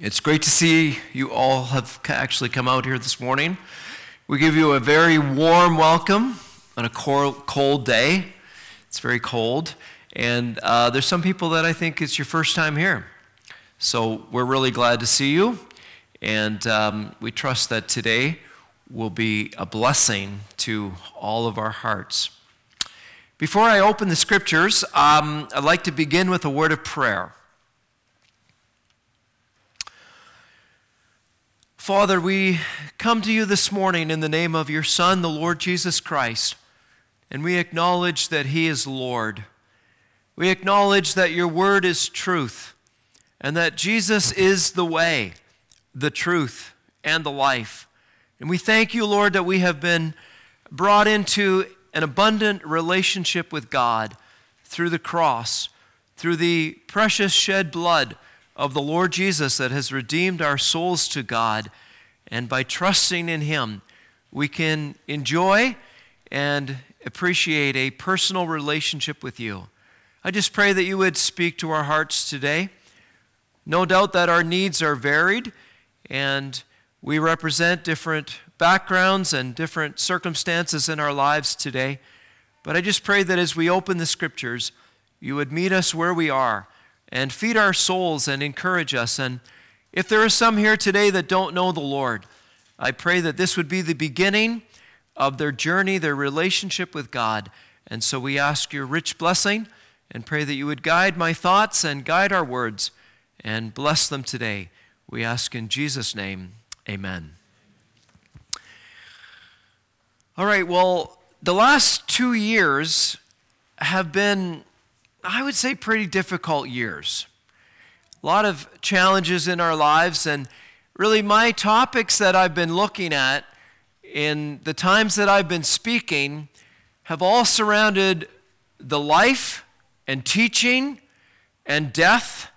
It's great to see you all have actually come out here this morning. We give you a very warm welcome on a cold day. It's very cold. And uh, there's some people that I think it's your first time here. So we're really glad to see you. And um, we trust that today will be a blessing to all of our hearts. Before I open the scriptures, um, I'd like to begin with a word of prayer. Father, we come to you this morning in the name of your Son, the Lord Jesus Christ, and we acknowledge that He is Lord. We acknowledge that your word is truth, and that Jesus is the way, the truth, and the life. And we thank you, Lord, that we have been brought into an abundant relationship with God through the cross, through the precious shed blood of the Lord Jesus that has redeemed our souls to God. And by trusting in Him, we can enjoy and appreciate a personal relationship with you. I just pray that you would speak to our hearts today. No doubt that our needs are varied, and we represent different backgrounds and different circumstances in our lives today. But I just pray that as we open the scriptures, you would meet us where we are and feed our souls and encourage us. And if there are some here today that don't know the Lord, I pray that this would be the beginning of their journey, their relationship with God. And so we ask your rich blessing and pray that you would guide my thoughts and guide our words and bless them today. We ask in Jesus' name, amen. All right, well, the last two years have been I would say, pretty difficult years. A lot of challenges in our lives, and really, my topics that I've been looking at in the times that I've been speaking have all surrounded the life and teaching and death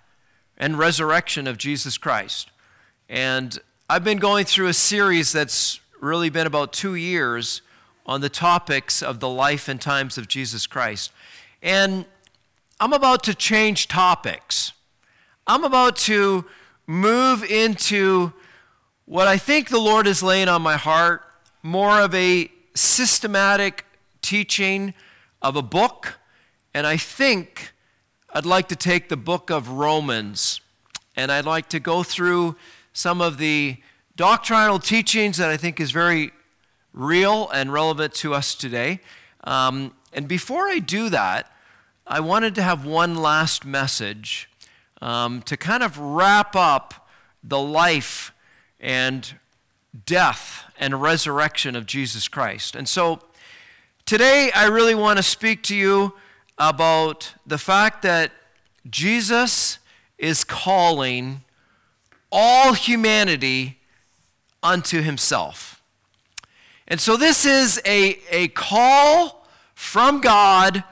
and resurrection of Jesus Christ. And I've been going through a series that's really been about two years on the topics of the life and times of Jesus Christ. And I'm about to change topics. I'm about to move into what I think the Lord is laying on my heart more of a systematic teaching of a book. And I think I'd like to take the book of Romans and I'd like to go through some of the doctrinal teachings that I think is very real and relevant to us today. Um, and before I do that, I wanted to have one last message um, to kind of wrap up the life and death and resurrection of Jesus Christ. And so today I really want to speak to you about the fact that Jesus is calling all humanity unto himself. And so this is a, a call from God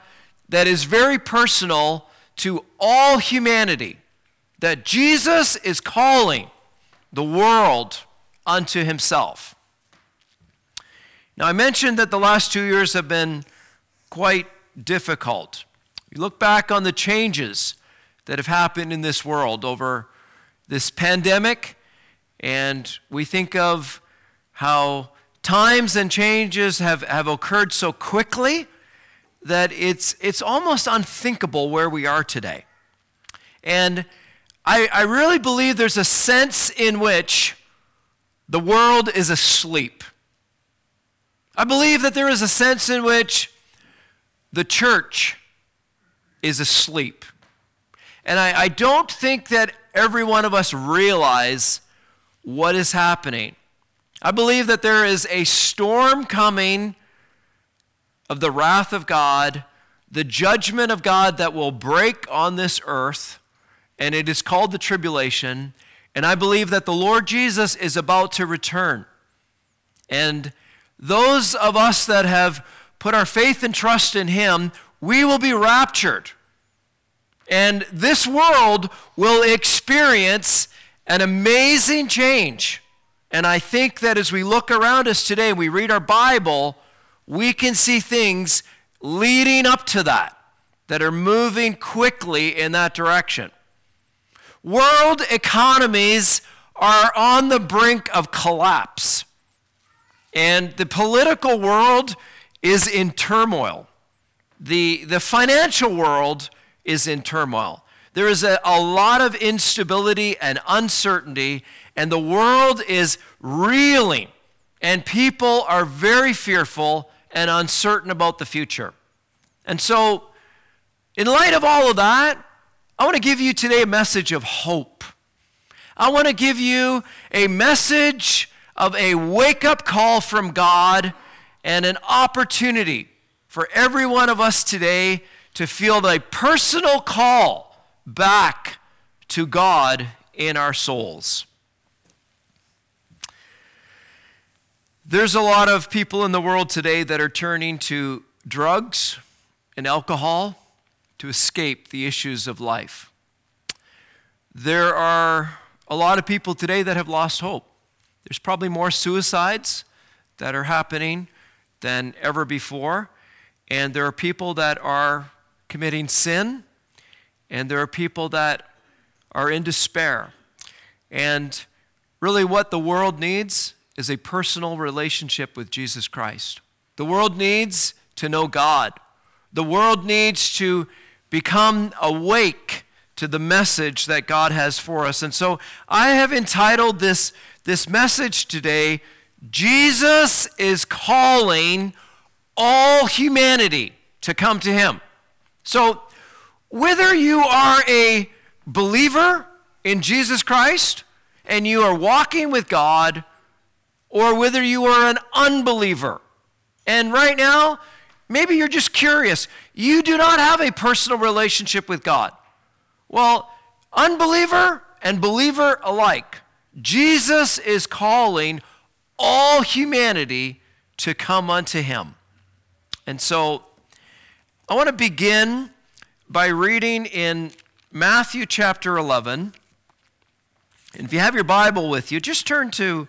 that is very personal to all humanity. That Jesus is calling the world unto himself. Now, I mentioned that the last two years have been quite difficult. You look back on the changes that have happened in this world over this pandemic, and we think of how times and changes have, have occurred so quickly that it's, it's almost unthinkable where we are today. And I, I really believe there's a sense in which the world is asleep. I believe that there is a sense in which the church is asleep. And I, I don't think that every one of us realize what is happening. I believe that there is a storm coming of the wrath of God, the judgment of God that will break on this earth, and it is called the tribulation. And I believe that the Lord Jesus is about to return. And those of us that have put our faith and trust in Him, we will be raptured. And this world will experience an amazing change. And I think that as we look around us today, we read our Bible, we can see things leading up to that that are moving quickly in that direction. World economies are on the brink of collapse. And the political world is in turmoil. The, the financial world is in turmoil. There is a, a lot of instability and uncertainty, and the world is reeling, and people are very fearful and uncertain about the future. And so, in light of all of that, I want to give you today a message of hope. I want to give you a message of a wake up call from God and an opportunity for every one of us today to feel the personal call back to God in our souls. There's a lot of people in the world today that are turning to drugs and alcohol to escape the issues of life. There are a lot of people today that have lost hope. There's probably more suicides that are happening than ever before. And there are people that are committing sin, and there are people that are in despair. And really, what the world needs is a personal relationship with Jesus Christ. The world needs to know God. The world needs to become awake to the message that God has for us. And so I have entitled this, this message today, Jesus is calling all humanity to come to him. So, whether you are a believer in Jesus Christ and you are walking with God, or whether you are an unbeliever, and right now, maybe you're just curious, you do not have a personal relationship with God. Well, unbeliever and believer alike, Jesus is calling all humanity to come unto him. And so I want to begin by reading in Matthew chapter 11. And if you have your Bible with you, just turn to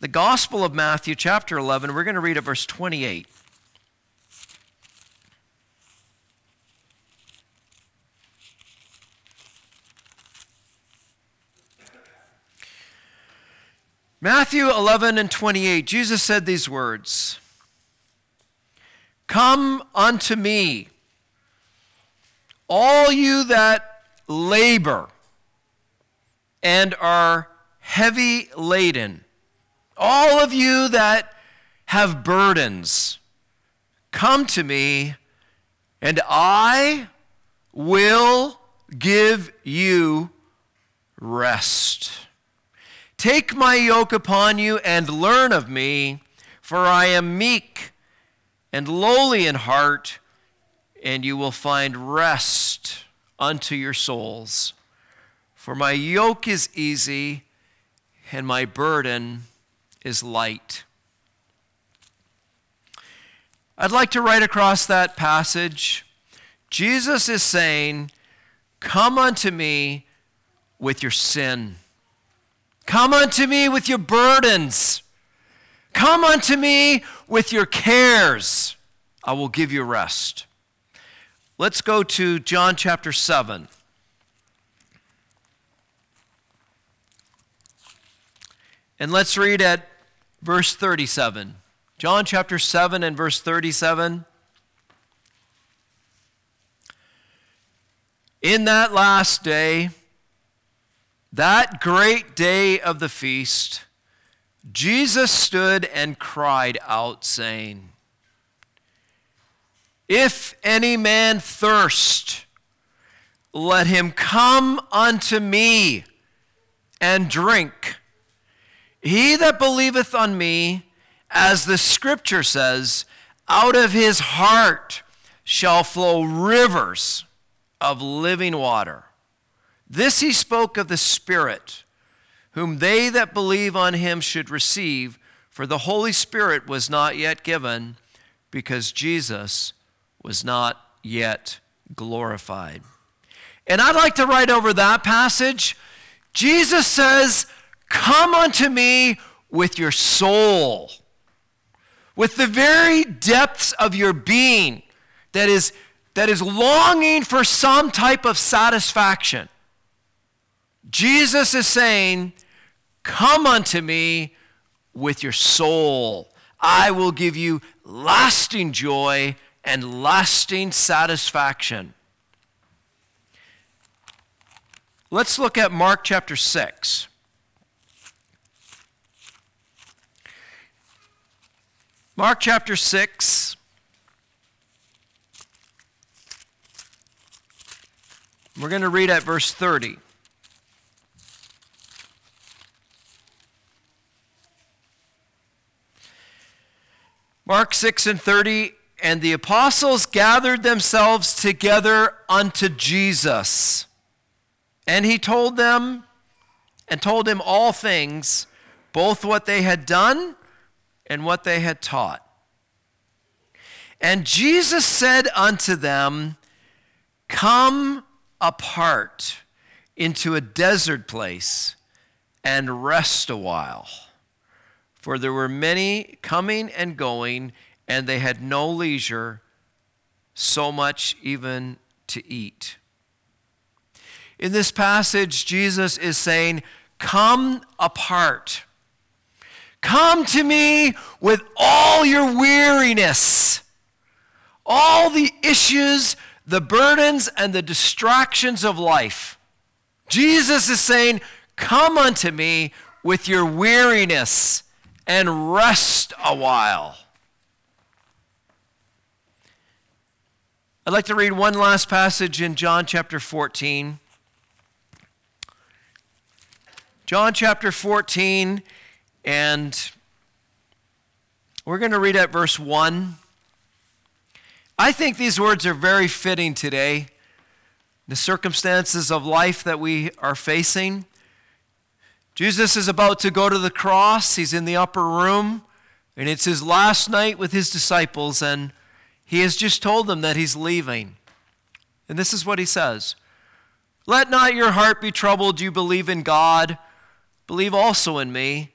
the Gospel of Matthew chapter 11. We're going to read at verse 28. Matthew 11 and 28, Jesus said these words Come unto me, all you that labor and are heavy laden, all of you that have burdens, come to me, and I will give you rest. Take my yoke upon you and learn of me, for I am meek and lowly in heart, and you will find rest unto your souls. For my yoke is easy and my burden is light. I'd like to write across that passage Jesus is saying, Come unto me with your sin. Come unto me with your burdens. Come unto me with your cares. I will give you rest. Let's go to John chapter 7. And let's read at verse 37. John chapter 7 and verse 37. In that last day, that great day of the feast, Jesus stood and cried out, saying, If any man thirst, let him come unto me and drink. He that believeth on me, as the scripture says, out of his heart shall flow rivers of living water. This he spoke of the Spirit, whom they that believe on him should receive, for the Holy Spirit was not yet given, because Jesus was not yet glorified. And I'd like to write over that passage. Jesus says, Come unto me with your soul, with the very depths of your being that is, that is longing for some type of satisfaction. Jesus is saying, Come unto me with your soul. I will give you lasting joy and lasting satisfaction. Let's look at Mark chapter 6. Mark chapter 6. We're going to read at verse 30. Mark 6 and 30, and the apostles gathered themselves together unto Jesus. And he told them, and told him all things, both what they had done and what they had taught. And Jesus said unto them, Come apart into a desert place and rest a while. For there were many coming and going, and they had no leisure, so much even to eat. In this passage, Jesus is saying, Come apart. Come to me with all your weariness, all the issues, the burdens, and the distractions of life. Jesus is saying, Come unto me with your weariness and rest a while. I'd like to read one last passage in John chapter 14. John chapter 14, and we're going to read at verse 1. I think these words are very fitting today. The circumstances of life that we are facing. Jesus is about to go to the cross. He's in the upper room, and it's his last night with his disciples, and he has just told them that he's leaving. And this is what he says Let not your heart be troubled. You believe in God, believe also in me.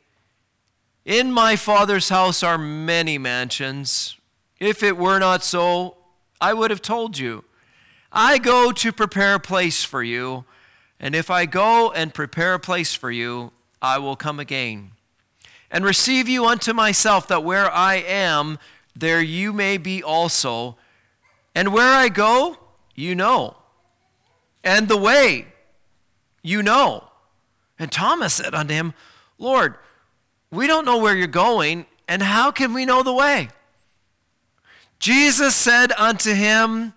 In my Father's house are many mansions. If it were not so, I would have told you. I go to prepare a place for you. And if I go and prepare a place for you, I will come again and receive you unto myself, that where I am, there you may be also. And where I go, you know. And the way, you know. And Thomas said unto him, Lord, we don't know where you're going, and how can we know the way? Jesus said unto him,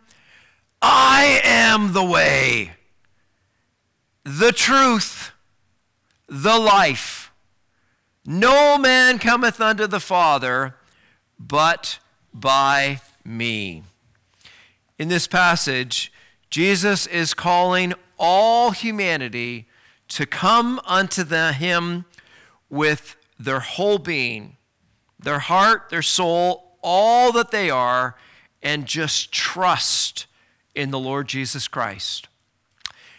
I am the way the truth, the life. No man cometh unto the Father but by me. In this passage, Jesus is calling all humanity to come unto the, him with their whole being, their heart, their soul, all that they are, and just trust in the Lord Jesus Christ.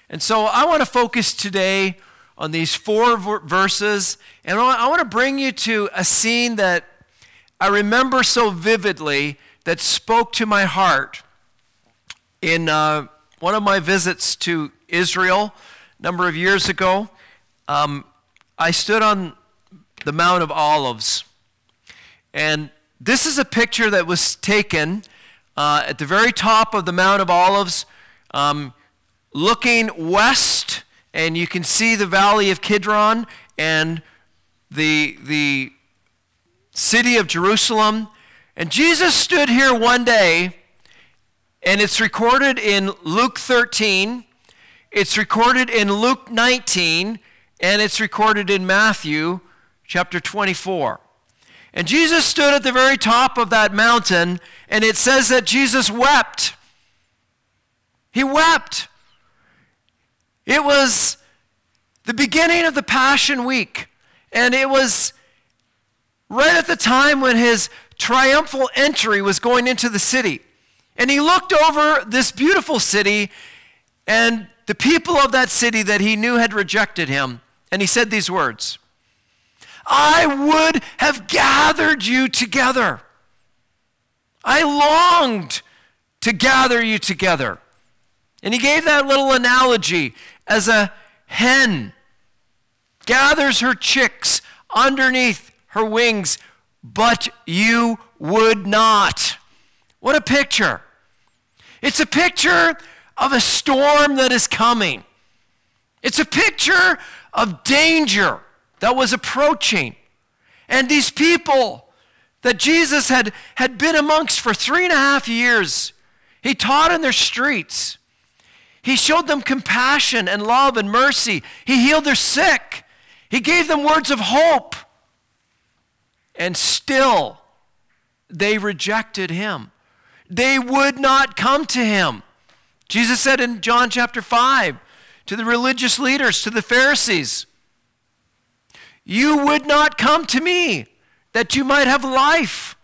And so I want to focus today on these four verses, and I want to bring you to a scene that I remember so vividly that spoke to my heart in uh, one of my visits to Israel a number of years ago. Um, I stood on the Mount of Olives, and this is a picture that was taken uh, at the very top of the Mount of Olives. Um, looking west, and you can see the valley of Kidron and the, the city of Jerusalem. And Jesus stood here one day, and it's recorded in Luke 13, it's recorded in Luke 19, and it's recorded in Matthew chapter 24. And Jesus stood at the very top of that mountain, and it says that Jesus wept. He wept. It was the beginning of the Passion Week, and it was right at the time when his triumphal entry was going into the city. And he looked over this beautiful city and the people of that city that he knew had rejected him. And he said these words I would have gathered you together. I longed to gather you together. And he gave that little analogy as a hen gathers her chicks underneath her wings, but you would not. What a picture! It's a picture of a storm that is coming. It's a picture of danger that was approaching. And these people that Jesus had, had been amongst for three and a half years, he taught in their streets. He showed them compassion and love and mercy. He healed their sick. He gave them words of hope. And still, they rejected him. They would not come to him. Jesus said in John chapter 5 to the religious leaders, to the Pharisees, You would not come to me that you might have life.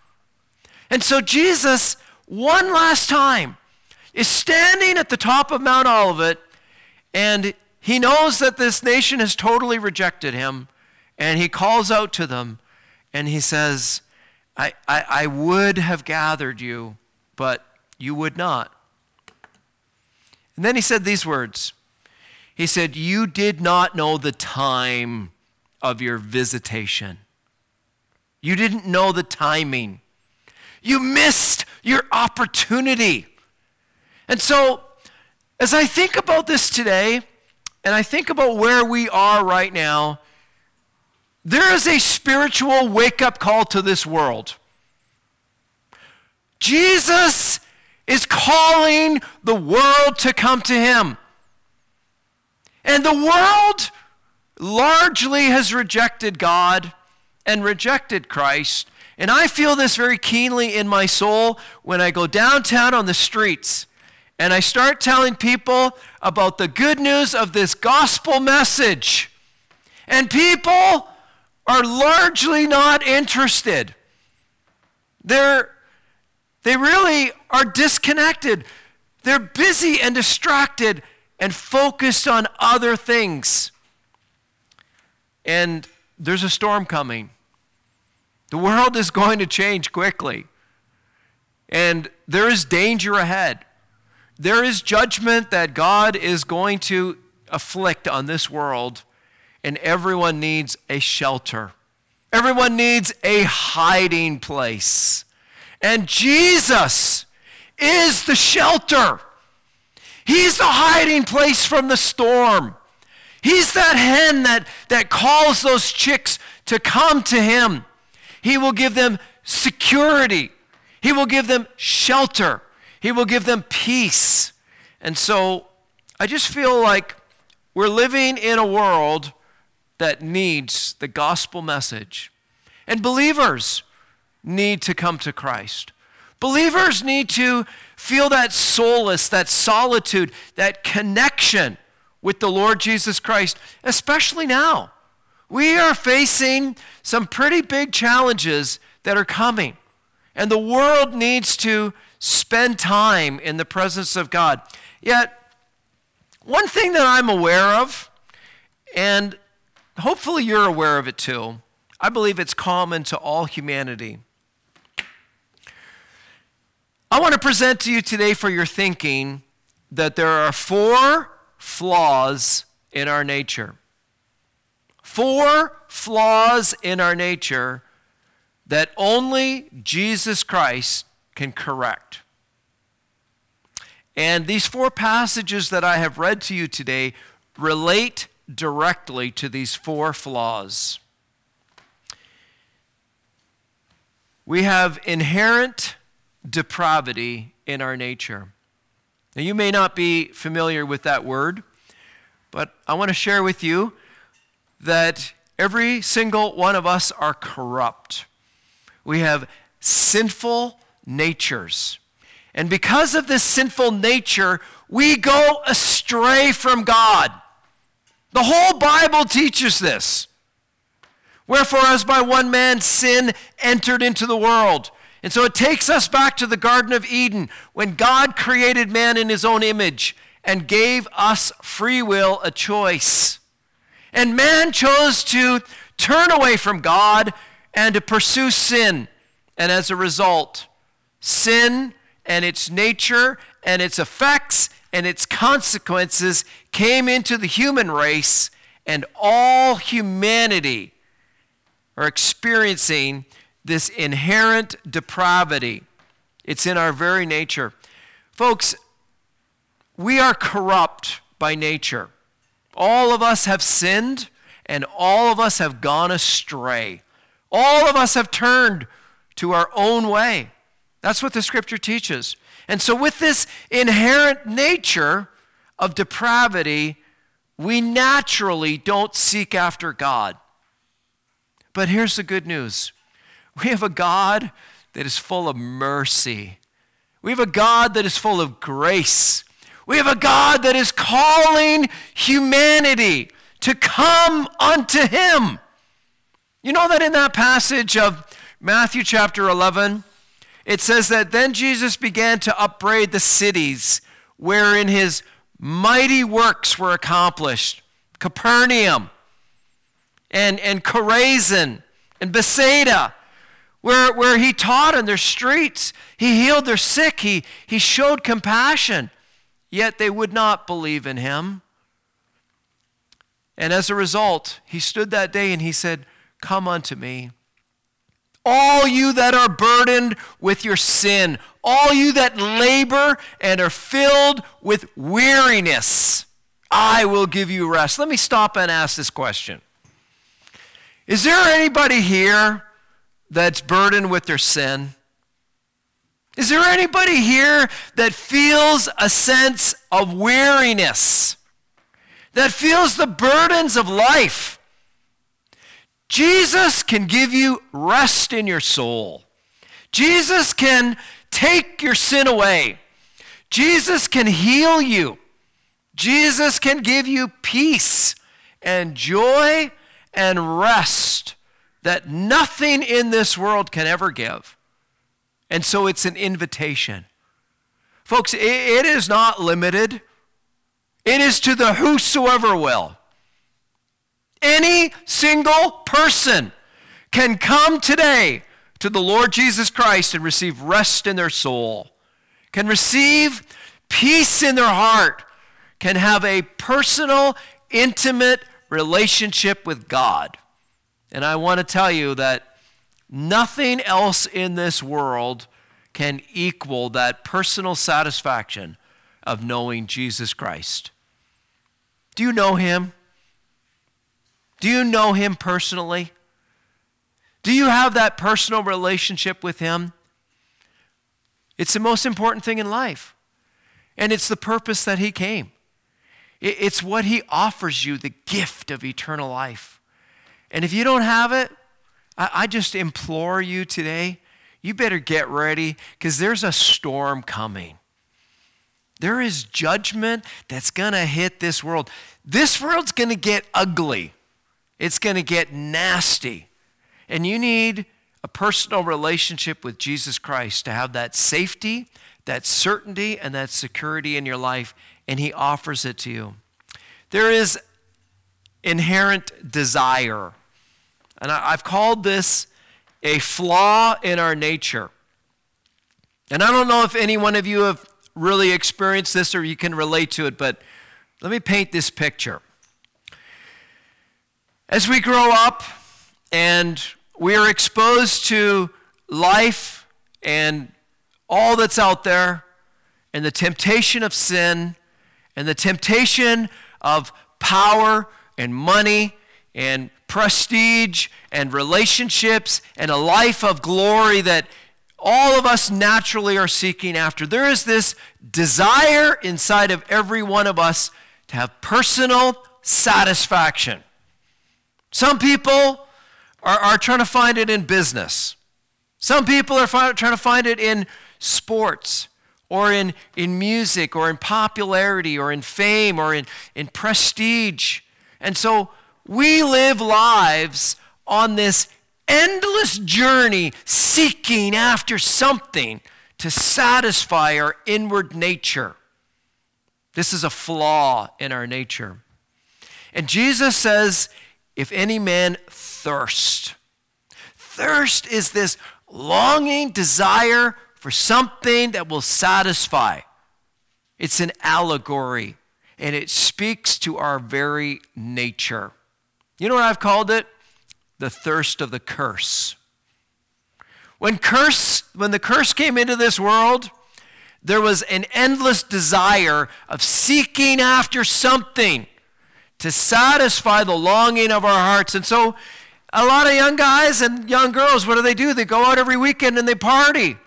And so Jesus, one last time, is standing at the top of Mount Olivet, and he knows that this nation has totally rejected him, and he calls out to them, and he says, I, I, I would have gathered you, but you would not. And then he said these words He said, You did not know the time of your visitation. You didn't know the timing. You missed your opportunity. And so, as I think about this today, and I think about where we are right now, there is a spiritual wake up call to this world. Jesus is calling the world to come to him. And the world largely has rejected God and rejected Christ. And I feel this very keenly in my soul when I go downtown on the streets and I start telling people about the good news of this gospel message. And people are largely not interested. They're, they really are disconnected. They're busy and distracted and focused on other things. And there's a storm coming. The world is going to change quickly. And there is danger ahead. There is judgment that God is going to afflict on this world, and everyone needs a shelter. Everyone needs a hiding place. And Jesus is the shelter. He's the hiding place from the storm. He's that hen that, that calls those chicks to come to him. He will give them security. He will give them shelter. He will give them peace. And so I just feel like we're living in a world that needs the gospel message. And believers need to come to Christ. Believers need to feel that solace, that solitude, that connection with the Lord Jesus Christ, especially now. We are facing some pretty big challenges that are coming, and the world needs to spend time in the presence of God. Yet, one thing that I'm aware of, and hopefully you're aware of it too, I believe it's common to all humanity. I want to present to you today for your thinking that there are four flaws in our nature. Four flaws in our nature that only Jesus Christ can correct. And these four passages that I have read to you today relate directly to these four flaws. We have inherent depravity in our nature. Now, you may not be familiar with that word, but I want to share with you that every single one of us are corrupt. We have sinful natures. And because of this sinful nature, we go astray from God. The whole Bible teaches this. Wherefore, as by one man sin entered into the world. And so it takes us back to the Garden of Eden when God created man in his own image and gave us free will, a choice. And man chose to turn away from God and to pursue sin. And as a result, sin and its nature and its effects and its consequences came into the human race, and all humanity are experiencing this inherent depravity. It's in our very nature. Folks, we are corrupt by nature. All of us have sinned, and all of us have gone astray. All of us have turned to our own way. That's what the scripture teaches. And so, with this inherent nature of depravity, we naturally don't seek after God. But here's the good news we have a God that is full of mercy, we have a God that is full of grace. We have a God that is calling humanity to come unto Him. You know that in that passage of Matthew chapter 11, it says that then Jesus began to upbraid the cities wherein his mighty works were accomplished Capernaum and, and Chorazin and Bethsaida, where, where he taught in their streets. He healed their sick. He, he showed compassion, yet they would not believe in him. And as a result, he stood that day and he said, Come unto me all you that are burdened with your sin, all you that labor and are filled with weariness, I will give you rest. Let me stop and ask this question Is there anybody here that's burdened with their sin? Is there anybody here that feels a sense of weariness? That feels the burdens of life? Jesus can give you rest in your soul. Jesus can take your sin away. Jesus can heal you. Jesus can give you peace and joy and rest that nothing in this world can ever give. And so it's an invitation. Folks, it is not limited, it is to the whosoever will. Any single person can come today to the Lord Jesus Christ and receive rest in their soul, can receive peace in their heart, can have a personal, intimate relationship with God. And I want to tell you that nothing else in this world can equal that personal satisfaction of knowing Jesus Christ. Do you know him? Do you know him personally? Do you have that personal relationship with him? It's the most important thing in life. And it's the purpose that he came. It's what he offers you, the gift of eternal life. And if you don't have it, I just implore you today, you better get ready because there's a storm coming. There is judgment that's going to hit this world. This world's going to get ugly. It's going to get nasty. And you need a personal relationship with Jesus Christ to have that safety, that certainty, and that security in your life, and He offers it to you. There is inherent desire. And I've called this a flaw in our nature. And I don't know if any one of you have really experienced this or you can relate to it, but let me paint this picture. As we grow up and we are exposed to life and all that's out there, and the temptation of sin, and the temptation of power and money and prestige and relationships and a life of glory that all of us naturally are seeking after. There is this desire inside of every one of us to have personal satisfaction. Some people are, are trying to find it in business. Some people are trying to find it in sports or in, in music or in popularity or in fame or in, in prestige. And so we live lives on this endless journey seeking after something to satisfy our inward nature. This is a flaw in our nature. And Jesus says if any man thirst. Thirst is this longing desire for something that will satisfy. It's an allegory, and it speaks to our very nature. You know what I've called it? The thirst of the curse. When curse, when the curse came into this world, there was an endless desire of seeking after something to satisfy the longing of our hearts. And so a lot of young guys and young girls, what do they do? They go out every weekend and they party.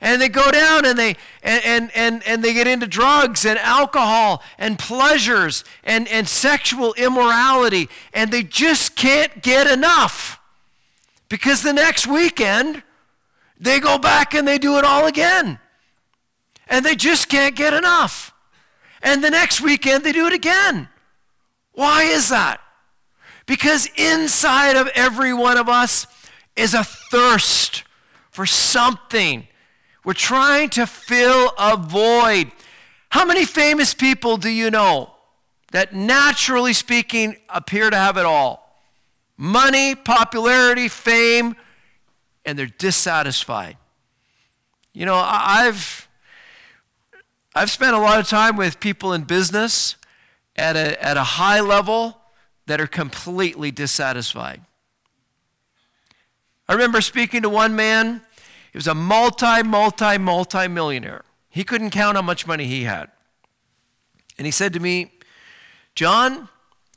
And they go down and they and, and, and, and they get into drugs and alcohol and pleasures and, and sexual immorality. And they just can't get enough. Because the next weekend, they go back and they do it all again. And they just can't get enough. And the next weekend, they do it again. Why is that? Because inside of every one of us is a thirst for something. We're trying to fill a void. How many famous people do you know that, naturally speaking, appear to have it all? Money, popularity, fame, and they're dissatisfied. You know, I've I've spent a lot of time with people in business at a, at a high level that are completely dissatisfied. I remember speaking to one man, he was a multi, multi, multi millionaire. He couldn't count how much money he had. And he said to me, John,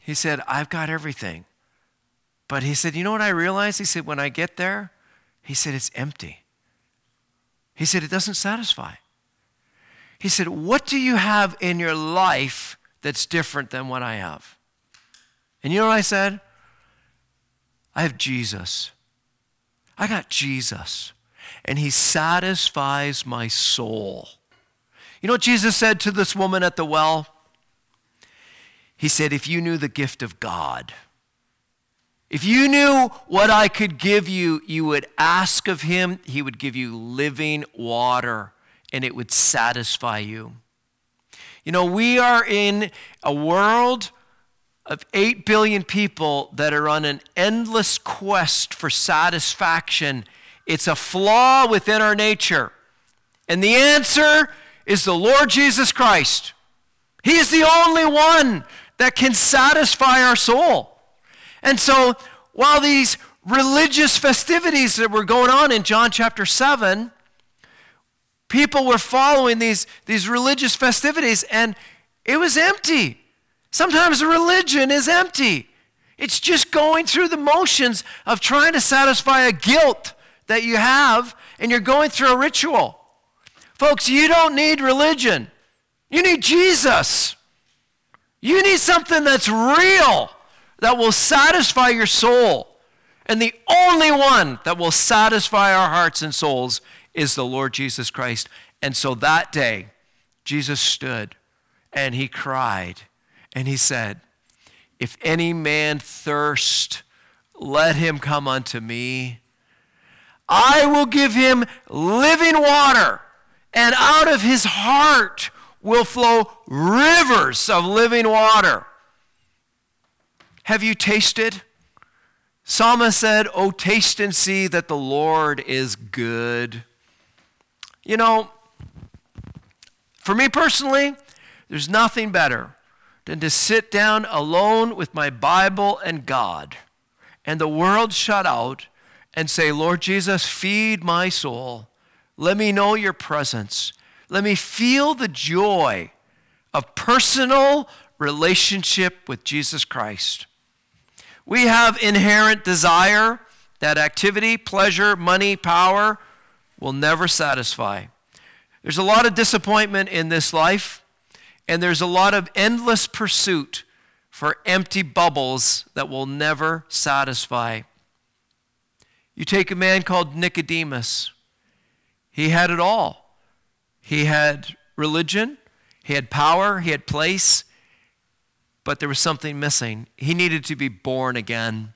he said, I've got everything. But he said, You know what I realized? He said, When I get there, he said, It's empty. He said, It doesn't satisfy. He said, What do you have in your life that's different than what I have? And you know what I said? I have Jesus. I got Jesus. And he satisfies my soul. You know what Jesus said to this woman at the well? He said, If you knew the gift of God, if you knew what I could give you, you would ask of him, he would give you living water, and it would satisfy you. You know, we are in a world of 8 billion people that are on an endless quest for satisfaction. It's a flaw within our nature. And the answer is the Lord Jesus Christ. He is the only one that can satisfy our soul. And so, while these religious festivities that were going on in John chapter 7, people were following these, these religious festivities and it was empty. Sometimes religion is empty. It's just going through the motions of trying to satisfy a guilt that you have, and you're going through a ritual. Folks, you don't need religion. You need Jesus. You need something that's real, that will satisfy your soul. And the only one that will satisfy our hearts and souls is the Lord Jesus Christ. And so that day, Jesus stood and he cried and he said, If any man thirst, let him come unto me. I will give him living water, and out of his heart will flow rivers of living water. Have you tasted? Psalmist said, Oh, taste and see that the Lord is good. You know, for me personally, there's nothing better than to sit down alone with my Bible and God and the world shut out and say, Lord Jesus, feed my soul. Let me know your presence. Let me feel the joy of personal relationship with Jesus Christ. We have inherent desire that activity, pleasure, money, power will never satisfy. There's a lot of disappointment in this life and there's a lot of endless pursuit for empty bubbles that will never satisfy. You take a man called Nicodemus, he had it all. He had religion, he had power, he had place, but there was something missing. He needed to be born again.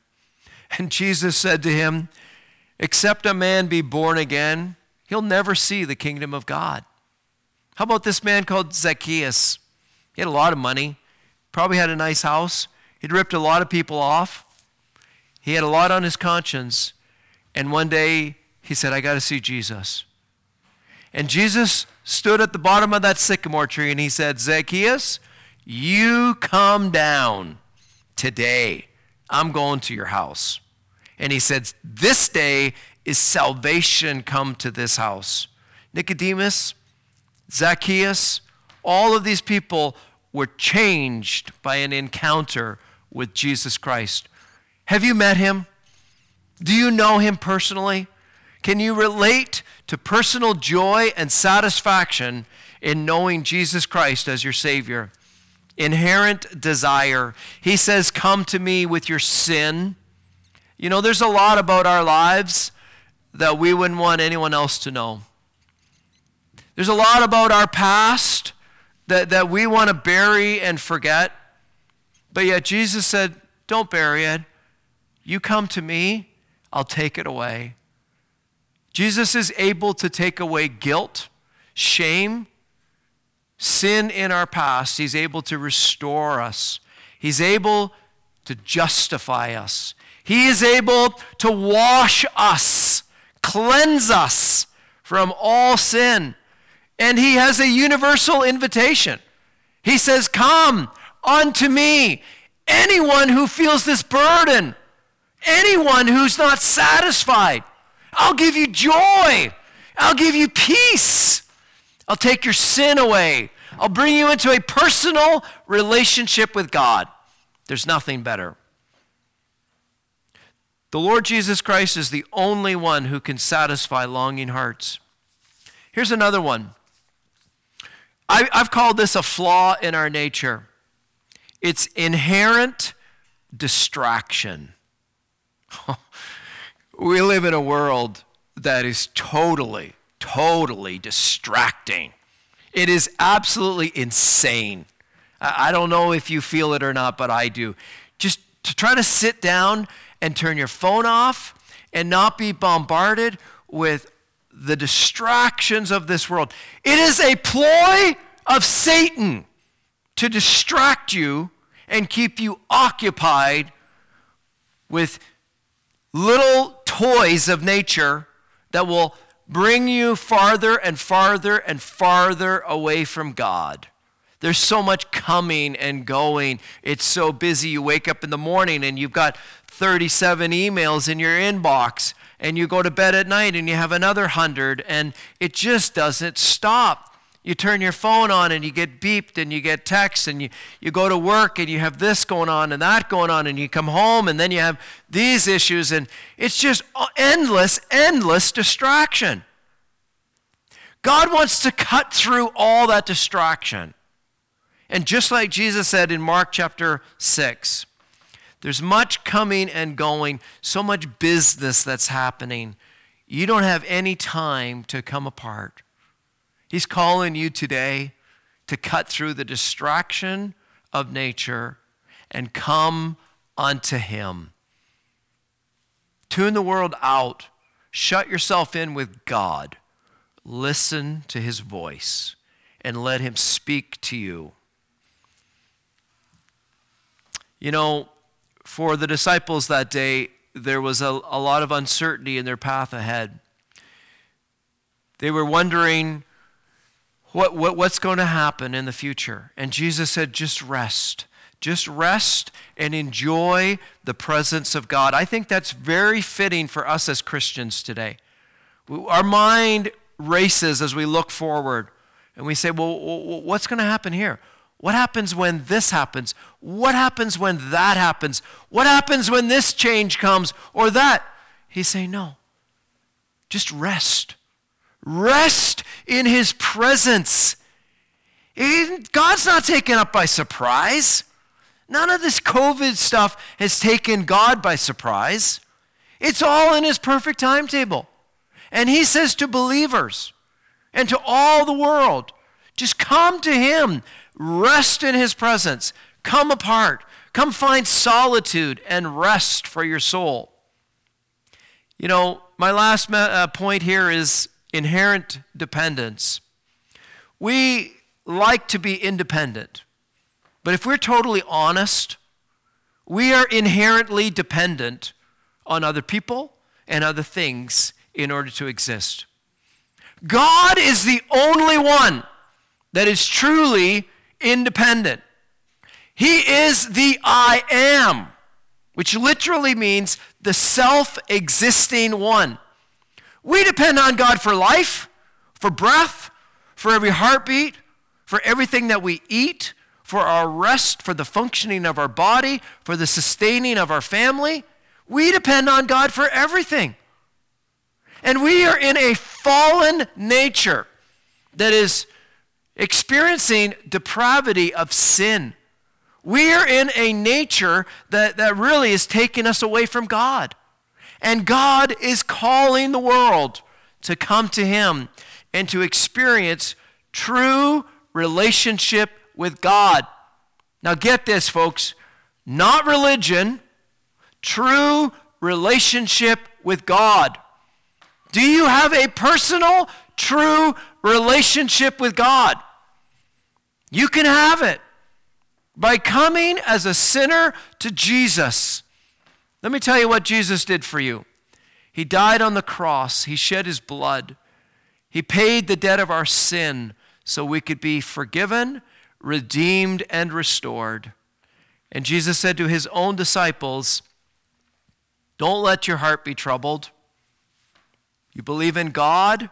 And Jesus said to him, Except a man be born again, he'll never see the kingdom of God. How about this man called Zacchaeus? He had a lot of money, probably had a nice house. He'd ripped a lot of people off. He had a lot on his conscience. And one day he said, I got to see Jesus. And Jesus stood at the bottom of that sycamore tree and he said, Zacchaeus, you come down today. I'm going to your house. And he said, This day is salvation come to this house. Nicodemus, Zacchaeus, all of these people were changed by an encounter with Jesus Christ. Have you met him? Do you know him personally? Can you relate to personal joy and satisfaction in knowing Jesus Christ as your Savior? Inherent desire. He says, Come to me with your sin. You know, there's a lot about our lives that we wouldn't want anyone else to know. There's a lot about our past that, that we want to bury and forget. But yet Jesus said, Don't bury it. You come to me, I'll take it away. Jesus is able to take away guilt, shame, sin in our past. He's able to restore us. He's able to justify us. He is able to wash us, cleanse us from all sin. And He has a universal invitation. He says, Come unto me, anyone who feels this burden, anyone who's not satisfied. I'll give you joy. I'll give you peace. I'll take your sin away. I'll bring you into a personal relationship with God. There's nothing better. The Lord Jesus Christ is the only one who can satisfy longing hearts. Here's another one. I, have called this a flaw in our nature it's inherent distraction. We live in a world that is totally, totally distracting. It is absolutely insane. I don't know if you feel it or not, but I do. Just to try to sit down and turn your phone off and not be bombarded with the distractions of this world. It is a ploy of Satan to distract you and keep you occupied with little toys of nature that will bring you farther and farther and farther away from God. There's so much coming and going. It's so busy. You wake up in the morning and you've got 37 emails in your inbox, and you go to bed at night and you have another 100, and it just doesn't stop. You turn your phone on and you get beeped and you get texts and you, you go to work and you have this going on and that going on and you come home and then you have these issues and it's just endless, endless distraction. God wants to cut through all that distraction. And just like Jesus said in Mark chapter 6, there's much coming and going, so much business that's happening. You don't have any time to come apart. He's calling you today to cut through the distraction of nature and come unto Him. Tune the world out. Shut yourself in with God. Listen to His voice and let Him speak to you. You know, for the disciples that day, there was a, a lot of uncertainty in their path ahead. They were wondering what, what, what's going to happen in the future. And Jesus said, just rest. Just rest and enjoy the presence of God. I think that's very fitting for us as Christians today. Our mind races as we look forward and we say, well, what's going to happen here? What happens when this happens? What happens when that happens? What happens when this change comes or that? He's saying, no, just rest. Rest in his presence. God's not taken up by surprise. None of this COVID stuff has taken God by surprise. It's all in his perfect timetable. And he says to believers and to all the world, just come to him, rest in his presence, come apart, come find solitude and rest for your soul. You know, my last uh, point here is inherent dependence. We like to be independent, but if we're totally honest, we are inherently dependent on other people and other things in order to exist. God is the only one that is truly independent. He is the I am, which literally means the self existing one. We depend on God for life, for breath, for every heartbeat, for everything that we eat, for our rest, for the functioning of our body, for the sustaining of our family. We depend on God for everything. And we are in a fallen nature that is experiencing depravity of sin. We are in a nature that, that really is taking us away from God. And God is calling the world to come to Him and to experience true relationship with God. Now, get this, folks not religion, true relationship with God. Do you have a personal, true relationship with God? You can have it by coming as a sinner to Jesus. Let me tell you what Jesus did for you. He died on the cross, He shed His blood, He paid the debt of our sin so we could be forgiven, redeemed, and restored. And Jesus said to His own disciples, Don't let your heart be troubled. You believe in God,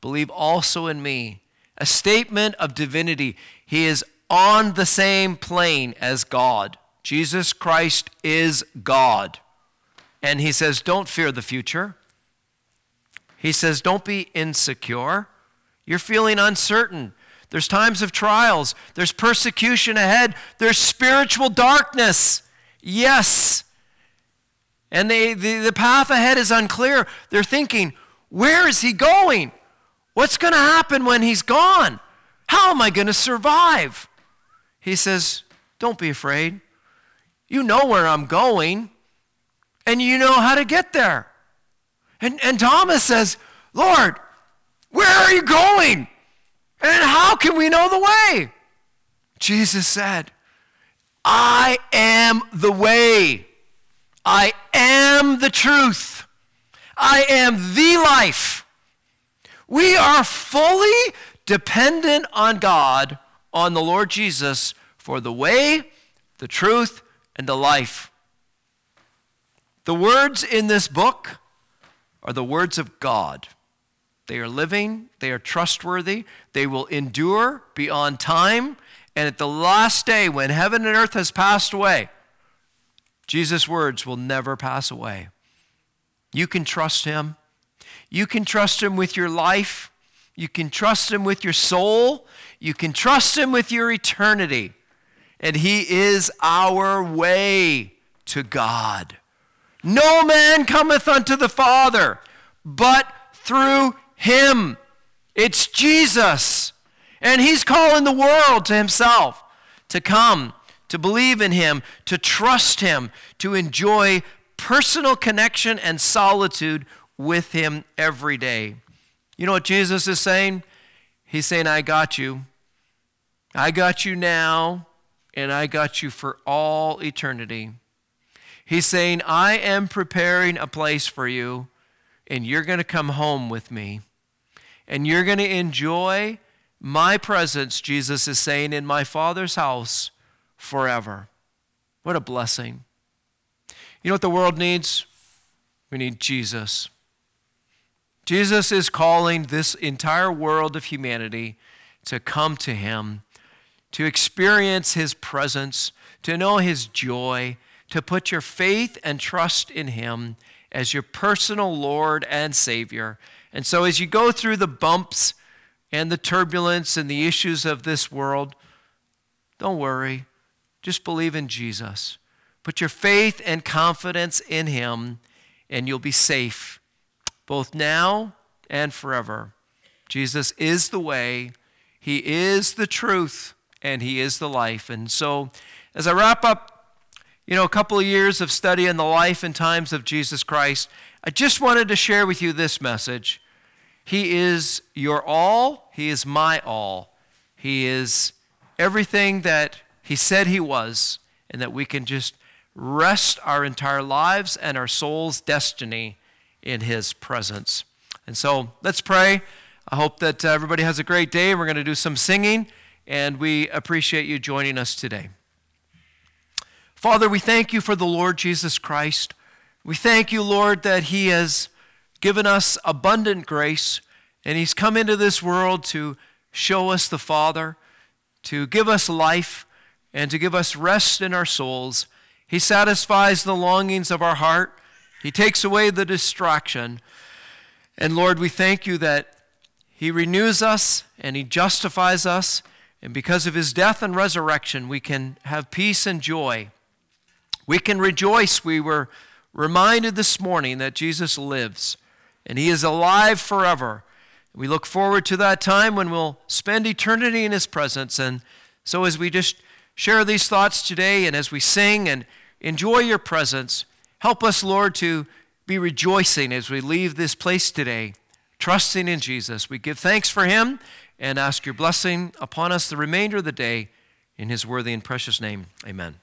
believe also in me. A statement of divinity. He is on the same plane as God. Jesus Christ is God. And he says, Don't fear the future. He says, Don't be insecure. You're feeling uncertain. There's times of trials, there's persecution ahead, there's spiritual darkness. Yes. And they, the, the path ahead is unclear. They're thinking, where is he going? What's going to happen when he's gone? How am I going to survive? He says, Don't be afraid. You know where I'm going, and you know how to get there. And, and Thomas says, Lord, where are you going? And how can we know the way? Jesus said, I am the way. I am the truth. I am the life. We are fully dependent on God, on the Lord Jesus, for the way, the truth, and the life. The words in this book are the words of God. They are living, they are trustworthy, they will endure beyond time, and at the last day, when heaven and earth has passed away, Jesus' words will never pass away. You can trust him. You can trust him with your life. You can trust him with your soul. You can trust him with your eternity. And he is our way to God. No man cometh unto the Father but through him. It's Jesus. And he's calling the world to himself to come, to believe in him, to trust him, to enjoy personal connection and solitude with Him every day. You know what Jesus is saying? He's saying, I got you. I got you now, and I got you for all eternity. He's saying, I am preparing a place for you, and you're going to come home with me. And you're going to enjoy my presence, Jesus is saying, in my Father's house forever. What a blessing. You know what the world needs? We need Jesus. Jesus is calling this entire world of humanity to come to Him, to experience His presence, to know His joy, to put your faith and trust in Him as your personal Lord and Savior. And so, as you go through the bumps and the turbulence and the issues of this world, don't worry. Just believe in Jesus. Put your faith and confidence in Him, and you'll be safe, both now and forever. Jesus is the way, He is the truth, and He is the life. And so, as I wrap up, you know, a couple of years of study in the life and times of Jesus Christ, I just wanted to share with you this message. He is your all, He is my all. He is everything that He said He was, and that we can just rest our entire lives and our soul's destiny in His presence. And so let's pray. I hope that uh, everybody has a great day. We're going to do some singing, and we appreciate you joining us today. Father, we thank you for the Lord Jesus Christ. We thank you, Lord, that He has given us abundant grace, and He's come into this world to show us the Father, to give us life, and to give us rest in our souls. He satisfies the longings of our heart, He takes away the distraction. And Lord, we thank you that He renews us and He justifies us. And because of His death and resurrection, we can have peace and joy. We can rejoice. We were reminded this morning that Jesus lives and he is alive forever. We look forward to that time when we'll spend eternity in his presence. And so, as we just share these thoughts today and as we sing and enjoy your presence, help us, Lord, to be rejoicing as we leave this place today, trusting in Jesus. We give thanks for him and ask your blessing upon us the remainder of the day. In his worthy and precious name, amen.